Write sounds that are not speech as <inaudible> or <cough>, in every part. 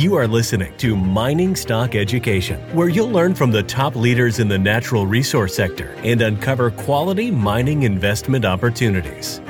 You are listening to Mining Stock Education, where you'll learn from the top leaders in the natural resource sector and uncover quality mining investment opportunities.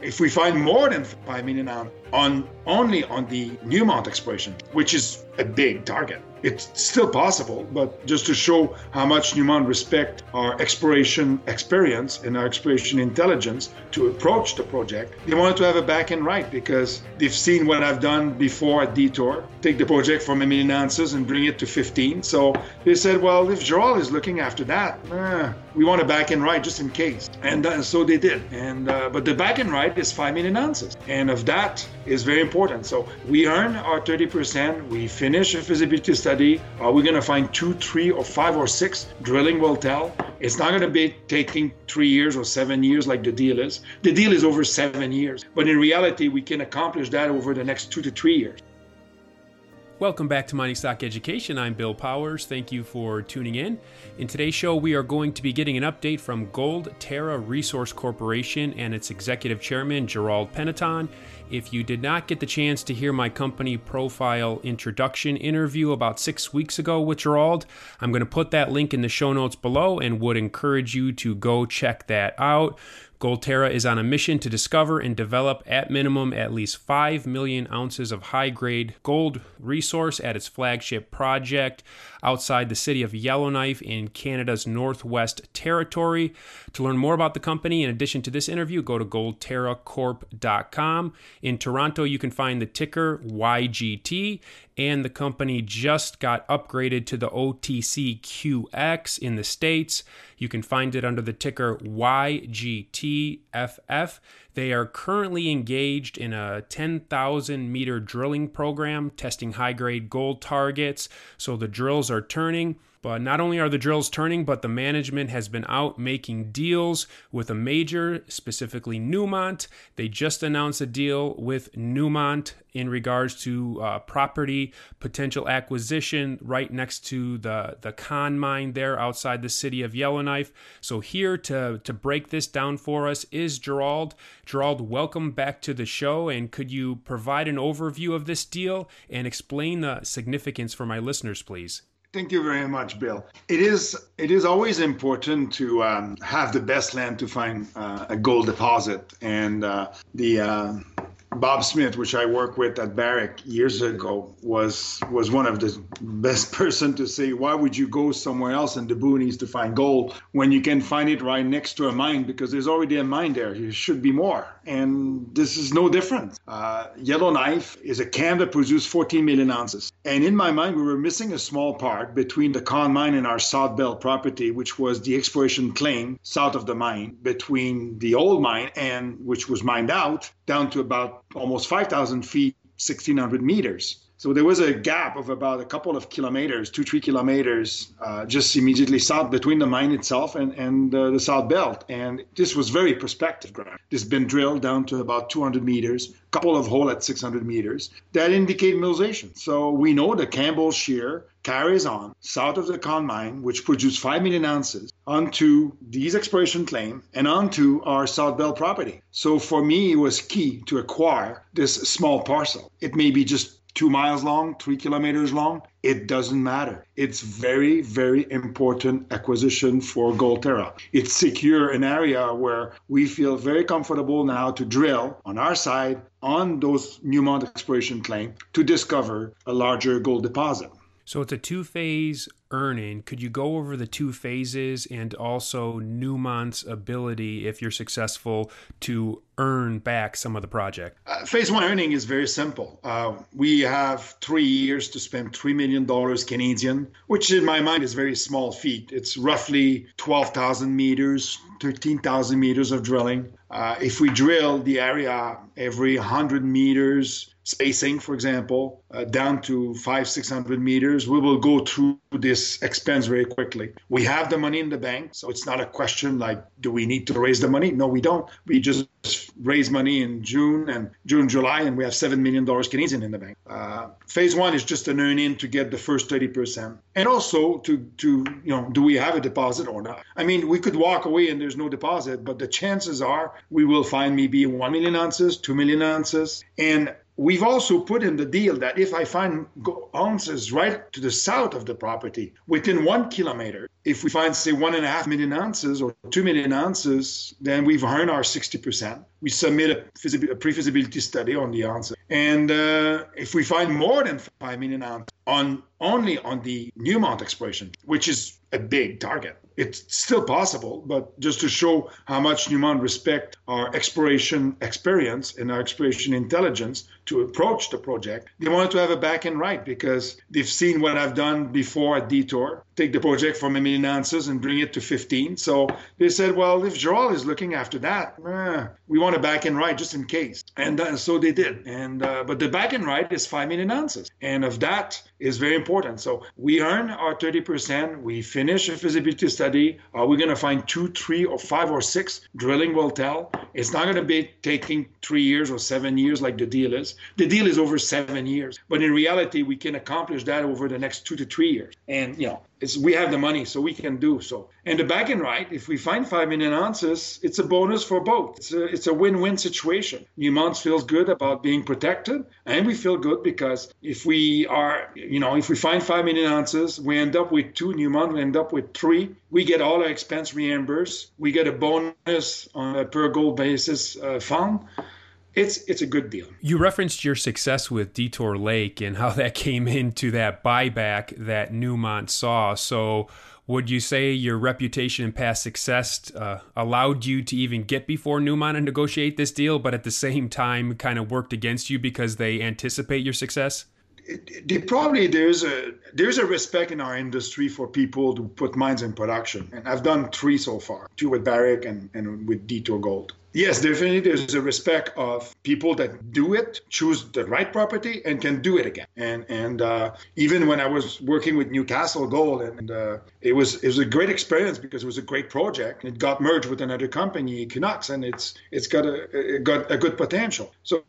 If we find more than 5 million ounces on only on the Newmont exploration, which is a big target, it's still possible, but just to show how much Newmont respect our exploration experience and our exploration intelligence to approach the project, they wanted to have a back end right because they've seen what I've done before at Detour, take the project from a million ounces and bring it to 15. So they said, well, if Gerald is looking after that, eh, we want a back end right just in case. And uh, so they did. And uh, but the back end right is 5 million ounces, and of that is very important. So we earn our 30%. We finish a feasibility study study. Are we going to find two, three, or five or six? Drilling will tell. It's not going to be taking three years or seven years like the deal is. The deal is over seven years. But in reality, we can accomplish that over the next two to three years. Welcome back to Mining Stock Education. I'm Bill Powers. Thank you for tuning in. In today's show, we are going to be getting an update from Gold Terra Resource Corporation and its executive chairman, Gerald Panneton. If you did not get the chance to hear my company profile introduction interview about six weeks ago with Gerald, I'm going to put that link in the show notes below and would encourage you to go check that out. Goldterra is on a mission to discover and develop at minimum at least 5 million ounces of high grade gold resource at its flagship project outside the city of Yellowknife in Canada's Northwest Territory. To learn more about the company, in addition to this interview, go to goldterracorp.com. In Toronto, you can find the ticker YGT, and the company just got upgraded to the OTCQX in the States. You can find it under the ticker YGTFF. They are currently engaged in a 10,000 meter drilling program testing high grade gold targets. So the drills are turning. But not only are the drills turning, but the management has been out making deals with a major, specifically Newmont. They just announced a deal with Newmont in regards to uh, property potential acquisition right next to the, the Con mine there outside the city of Yellowknife. So, here to, to break this down for us is Gerald. Gerald, welcome back to the show. And could you provide an overview of this deal and explain the significance for my listeners, please? Thank you very much, Bill. It is it is always important to um, have the best land to find uh, a gold deposit, and uh, the uh, Bob Smith, which I worked with at Barrick years ago, was was one of the best <laughs> person to say, why would you go somewhere else in the boonies to find gold when you can find it right next to a mine because there's already a mine there. There should be more, and this is no different. Uh, Yellowknife is a camp that produced 14 million ounces, and in my mind, we were missing a small part between the Con mine and our South Belt property, which was the exploration claim south of the mine between the old mine and which was mined out down to about almost 5,000 feet, 1,600 meters. So there was a gap of about a couple of kilometers, two, three kilometers, uh, just immediately south between the mine itself and, and uh, the South Belt. And this was very prospective ground. This has been drilled down to about 200 meters, couple of holes at 600 meters that indicate mineralization. So we know the Campbell Shear carries on south of the Con mine, which produced 5 million ounces, onto these exploration claim and onto our South Belt property. So for me, it was key to acquire this small parcel. It may be just two miles long, three kilometers long, it doesn't matter. It's very, very important acquisition for Goldterra. It secure an area where we feel very comfortable now to drill on our side on those Newmont exploration claim to discover a larger gold deposit. So it's a two phase earning. Could you go over the two phases and also Newmont's ability, if you're successful, to earn back some of the project? Uh, phase one earning is very simple. Uh, we have three years to spend $3 million Canadian, which in my mind is very small feat. It's roughly 12,000 meters, 13,000 meters of drilling. Uh, if we drill the area every 100 meters, spacing, for example, uh, down to five, 600 meters, we will go through this expense very quickly. We have the money in the bank, so it's not a question like, do we need to raise the money? No, we don't. We just raise money in June and June, July, and we have $7 million Canadian in the bank. Uh, phase one is just an earn in to get the first 30%. And also to, to, you know, do we have a deposit or not? I mean, we could walk away and there's no deposit, but the chances are we will find maybe 1 million ounces, 2 million ounces. And we've also put in the deal that if I find ounces right to the south of the property within one kilometer, if we find, say, one and a half million ounces or two million ounces, then we've earned our 60%. We submit a, a pre-feasibility study on the ounce. And uh, if we find more than five million ounces on only on the Newmont exploration, which is a big target, it's still possible, but just to show how much Newmont respect our exploration experience and our exploration intelligence to approach the project, they wanted to have a back and right because they've seen what I've done before at Detour, take the project from a million ounces and bring it to 15. So they said, well, if Joel is looking after that, eh, we want a back and right just in case. And uh, so they did. And uh, but the back and right is five million ounces, and of that is very important. So we earn our 30%. We finish a feasibility study. Are we going to find two, three, or five or six? Drilling will tell. It's not going to be taking three years or seven years like the deal is. The deal is over seven years, but in reality, we can accomplish that over the next two to three years. And you know, it's, we have the money, so we can do so. And the back and right, if we find five million ounces, it's a bonus for both. It's a, it's a win-win situation. Newmont feels good about being protected, and we feel good because if we are, you know, if we find five million ounces, we end up with two. Newmont, we end up with three. We get all our expense reimbursed. We get a bonus on a per gold basis uh, fund it's it's a good deal. You referenced your success with Detour Lake and how <laughs> that came into that buyback that Newmont saw. So, would you say your reputation and past success uh, allowed you to even get before Newmont and negotiate this deal, but at the same time, kind of worked against you because they anticipate your success? It, probably there's a there's a respect in our industry for people to put mines in production, and I've done three so far, two with Barrick and, and with Detour Gold. Yes, definitely. There's a respect of people that do it, choose the right property, and can do it again. And and uh, even when I was working with Newcastle Gold, and uh, it was it was a great experience because it was a great project. It got merged with another company, Equinox, and it's it's got a it got a good potential. So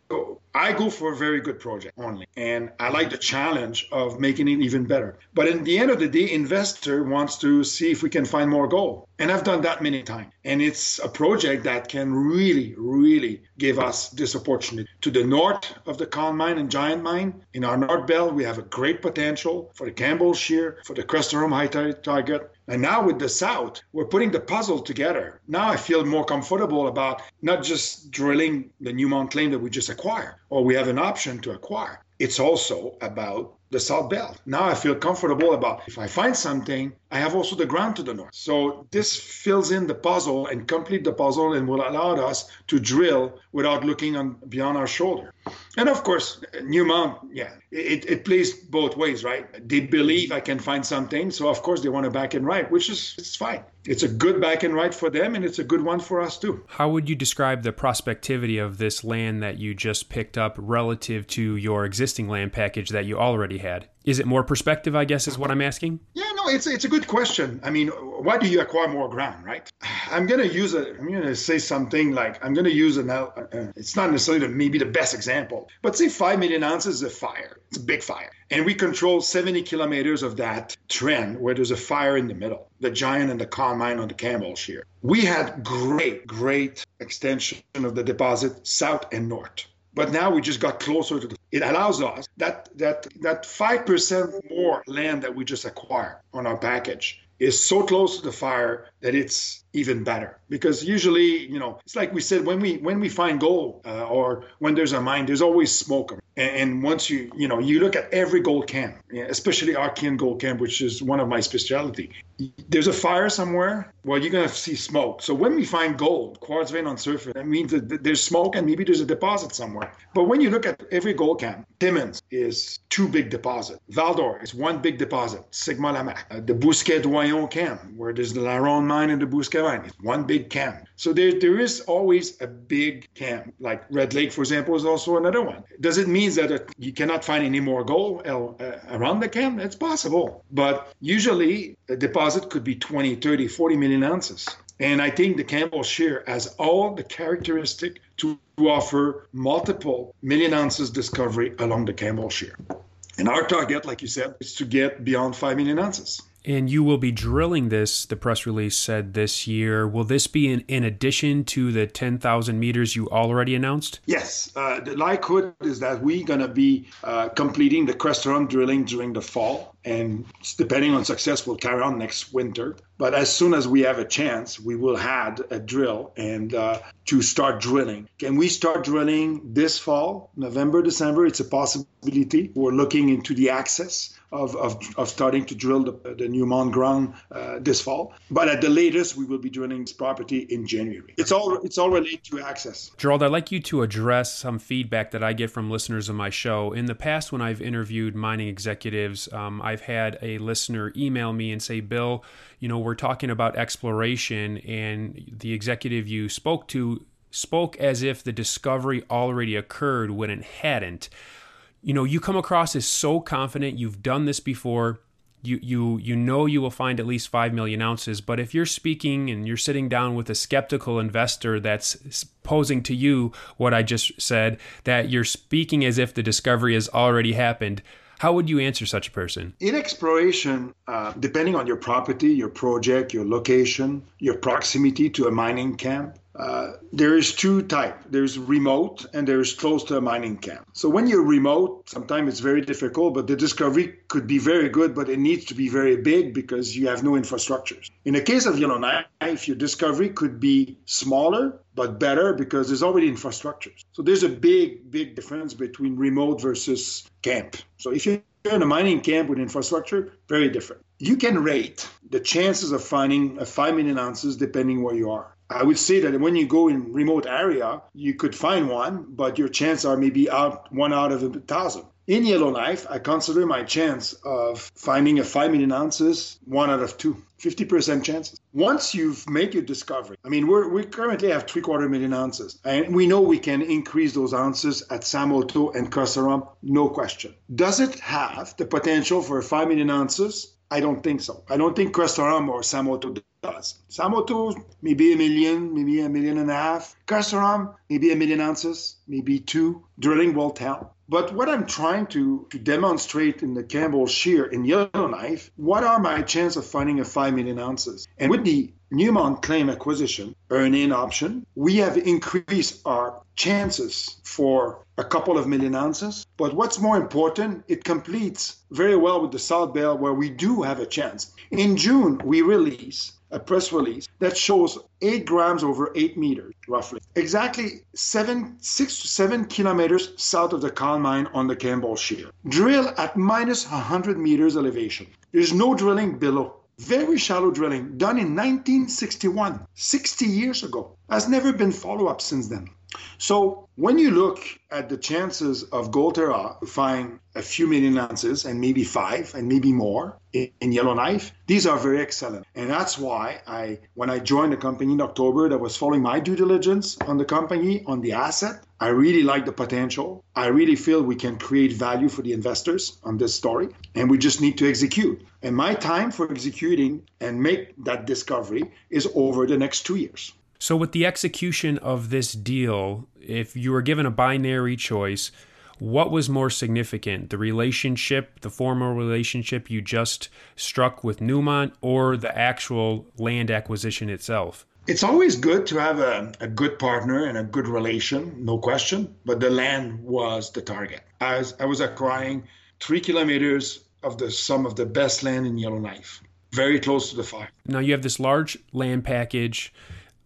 I go for a very good project only, and I like the challenge of making it even better. But in the end of the day, investor wants to see if we can find more gold, and I've done that many times. And it's a project that can really, really give us this opportunity. To the north of the Con Mine and Giant Mine, in our North Belt, we have a great potential for the Campbell Shear, for the Creston high target. And now with the South, we're putting the puzzle together. Now I feel more comfortable about not just drilling the Newmont claim that we just acquired, or we have an option to acquire. It's also about the South Belt. Now I feel comfortable about if I find something, I have also the ground to the north. So this fills in the puzzle and complete the puzzle and will allow us to drill without looking on beyond our shoulder. And of course, Newmont, yeah, it, it plays both ways, right? They believe I can find something, so of course they want to back and right, which is it's fine. It's a good back and right for them, and it's a good one for us too. How would you describe the prospectivity of this land that you just picked up relative to your existing land package that you already had? Is it more perspective? I guess is what I'm asking. Yeah, no, it's it's a good question. I mean, why do you acquire more ground, right? I'm gonna use a. I'm gonna say something like I'm gonna use an. Uh, it's not necessarily the, maybe the best example, but say five million ounces of fire. It's a big fire, and we control 70 kilometers of that trend where there's a fire in the middle, the giant and the Con Mine on the Campbell Shear. We had great, great extension of the deposit south and north. But now we just got closer to the. It allows us that that that five percent more land that we just acquired on our package is so close to the fire that it's even better because usually you know it's like we said when we when we find gold uh, or when there's a mine there's always smoke and, and, once you you know you look at every gold camp especially our Archean gold camp which is one of my specialty there's a fire somewhere. Well you're going to see smoke. So when we find gold quartz vein on surface that means that there's smoke and maybe there's a deposit somewhere. But when you look at every gold camp timmins is two big deposit. Val-d'or is one big deposit. Sigma lamaque uh, the bousquet doyon camp where there's the laronde mine and the bousquet mine. Is one big camp. So there, there is always a big camp. Like red lake for example is also another one. Does it mean that you cannot find any more gold uh, around the camp? It's possible. But usually deposit deposit could be 20, 30, 40 million ounces. And I think the Campbell Shear has all the characteristic to offer multiple million ounces discovery along the Campbell Shear. And our target, like you said, is to get beyond 5 million ounces. And you will be drilling this, the press release said this year. Will this be in, in addition to the 10,000 meters you already announced? Yes. Uh, the likelihood is that we're going to be uh, completing the Crestaurum drilling during the fall. And depending on success, we'll carry on next winter. But as soon as we have a chance, we will add a drill and uh, to start drilling. Can we start drilling this fall, November, December? It's a possibility. We're looking into the access of, of, of starting to drill the, the Newmont ground uh, this fall. But at the latest, we will be drilling this property in January. It's all it's all related to access. Gerald, I'd like you to address some feedback that I get from listeners of my show. In the past, when I've interviewed mining executives, um, I've had a listener email me and say, Bill, you know, we're talking about exploration, and the executive you spoke to spoke as if the discovery already occurred when it hadn't you know you come across as so confident. You've done this before. You you you know you will find at least 5 million ounces. But if you're speaking and you're sitting down with a skeptical investor that's posing to you what I just said that you're speaking as if the discovery has already happened how would you answer such a person? In exploration, uh, depending on your property, your project, your location, your proximity to a mining camp, uh, there is two type. There's remote and there's close to a mining camp. So when you're remote, sometimes it's very difficult, but the discovery could be very good, but it needs to be very big because you have no infrastructures. In the case of Yellowknife, your discovery could be smaller but better because there's already infrastructures. So there's a big, big difference between remote versus camp. So if you're in a mining camp with infrastructure, very different. You can rate the chances of finding a 5 million ounces depending where you are. I would say that when you go in remote area, you could find one, but your chances are maybe out one out of a thousand. In Yellowknife, I consider my chance of finding a 5 million ounces one out of two, 50% chances. Once you've made your discovery, I mean, we're, we currently have three quarter million ounces, and we know we can increase those ounces at Sam Otto and Crestaurum, no question. Does it have the potential for 5 million ounces? I don't think so. I don't think Crestaurum or Sam Otto does. Sam Otto, maybe a million, maybe a million and a half. Crestaurum, maybe a million ounces, maybe two. Drilling will tell. But what I'm trying to, to demonstrate in the Campbell Shear in Yellowknife, what are my chances of finding a 5 million ounces? And with the Newmont claim acquisition, earn-in option, we have increased our chances for a couple of million ounces. But what's more important, it completes very well with the South Belt where we do have a chance. In June, we release a press release that shows eight grams over eight meters, roughly. Exactly seven, six to seven kilometers south of the Con mine on the Campbell Shear. Drill at minus 100 meters elevation. There's no drilling below. Very shallow drilling done in 1961, 60 years ago. Has never been follow up since then. So when you look at the chances of Goldterra uh, find a few million ounces and maybe five and maybe more in, in Yellowknife, these are very excellent. And that's why I, when I joined the company in October, that was following my due diligence on the company, on the asset. I really like the potential. I really feel we can create value for the investors on this story, and we just need to execute. And my time for executing and make that discovery is over the next two years. So, with the execution of this deal, if you were given a binary choice, what was more significant, the relationship, the formal relationship you just struck with Newmont, or the actual land acquisition itself? It's always good to have a, a good partner and a good relation, no question, but the land was the target. I was, I was acquiring three kilometers of the some of the best land in Yellowknife, very close to the fire. Now you have this large land package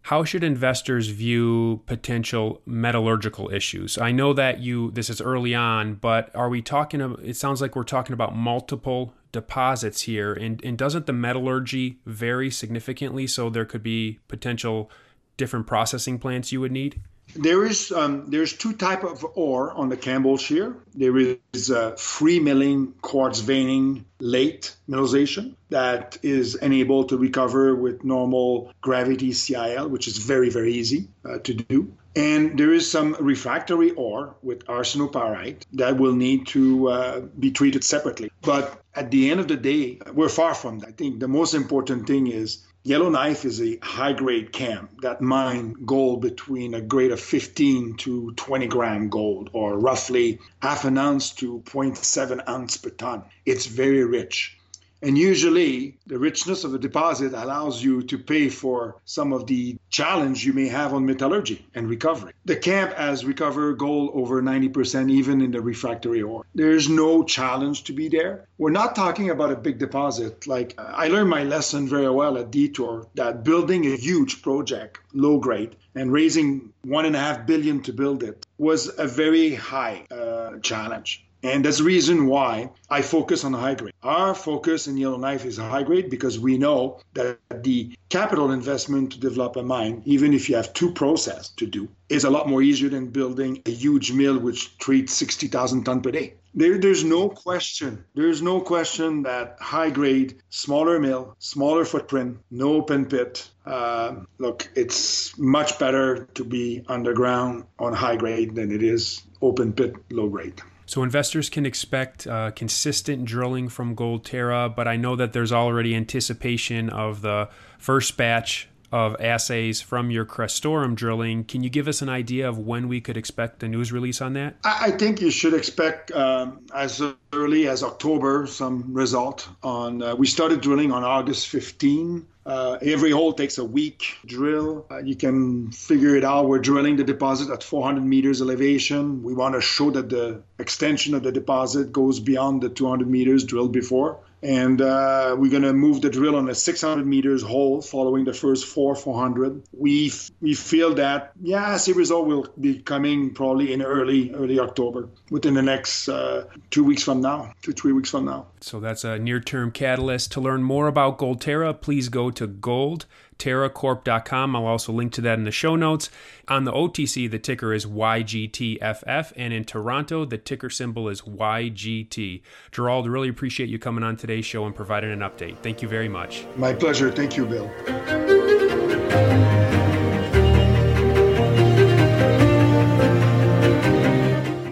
how should investors view potential metallurgical issues? I know that you this is early on, but are we talking it sounds like we're talking about multiple deposits here and, and doesn't the metallurgy vary significantly so there could be potential different processing plants you would need? There is um, there's two type of ore on the Campbell Shear. There is uh, free milling quartz veining late mineralization that is enabled to recover with normal gravity CIL, which is very very easy uh, to do. And there is some refractory ore with arsenopyrite that will need to uh, be treated separately. But at the end of the day, we're far from that. I think the most important thing is Yellowknife is a high grade camp that mine gold between a grade of 15 to 20 gram gold, or roughly half an ounce to 0.7 ounce per ton. It's very rich. And usually, the richness of a deposit allows you to pay for some of the challenge you may have on metallurgy and recovery. The camp has recovered gold over 90%, even in the refractory ore. There's no challenge to be there. We're not talking about a big deposit. Like I learned my lesson very well at Detour that building a huge project, low grade, and raising one and a half billion to build it was a very high uh, challenge. And that's the reason why I focus on high grade. Our focus in Yellowknife is high grade because we know that the capital investment to develop a mine, even if you have two processes to do, is a lot more easier than building a huge mill which treats 60,000 ton per day. There, there's no question. There's no question that high grade, smaller mill, smaller footprint, no open pit. Uh, look, it's much better to be underground on high grade than it is open pit, low grade. So investors can expect uh, consistent drilling from Goldterra, but I know that there's already anticipation of the first batch of assays from your Crestaurum drilling. Can you give us an idea of when we could expect a news release on that? I think you should expect um, as early as October some result on. Uh, we started drilling on August 15. Uh, every hole takes a week drill. Uh, you can figure it out. We're drilling the deposit at 400 meters elevation. We want to show that the extension of the deposit goes beyond the 200 meters drilled before and uh, we're going to move the drill on a 600 meters hole following the first four 400 we we feel that yeah see result will be coming probably in early early october within the next uh, two weeks from now two three weeks from now. So that's a near term catalyst. To learn more about goldterra please go to gold terracorp.com. I'll also link to that in the show notes. On the OTC, the ticker is YGTFF, and in Toronto, the ticker symbol is YGT. Gerald, really appreciate you coming on today's show and providing an update. Thank you very much. My pleasure. Thank you, Bill.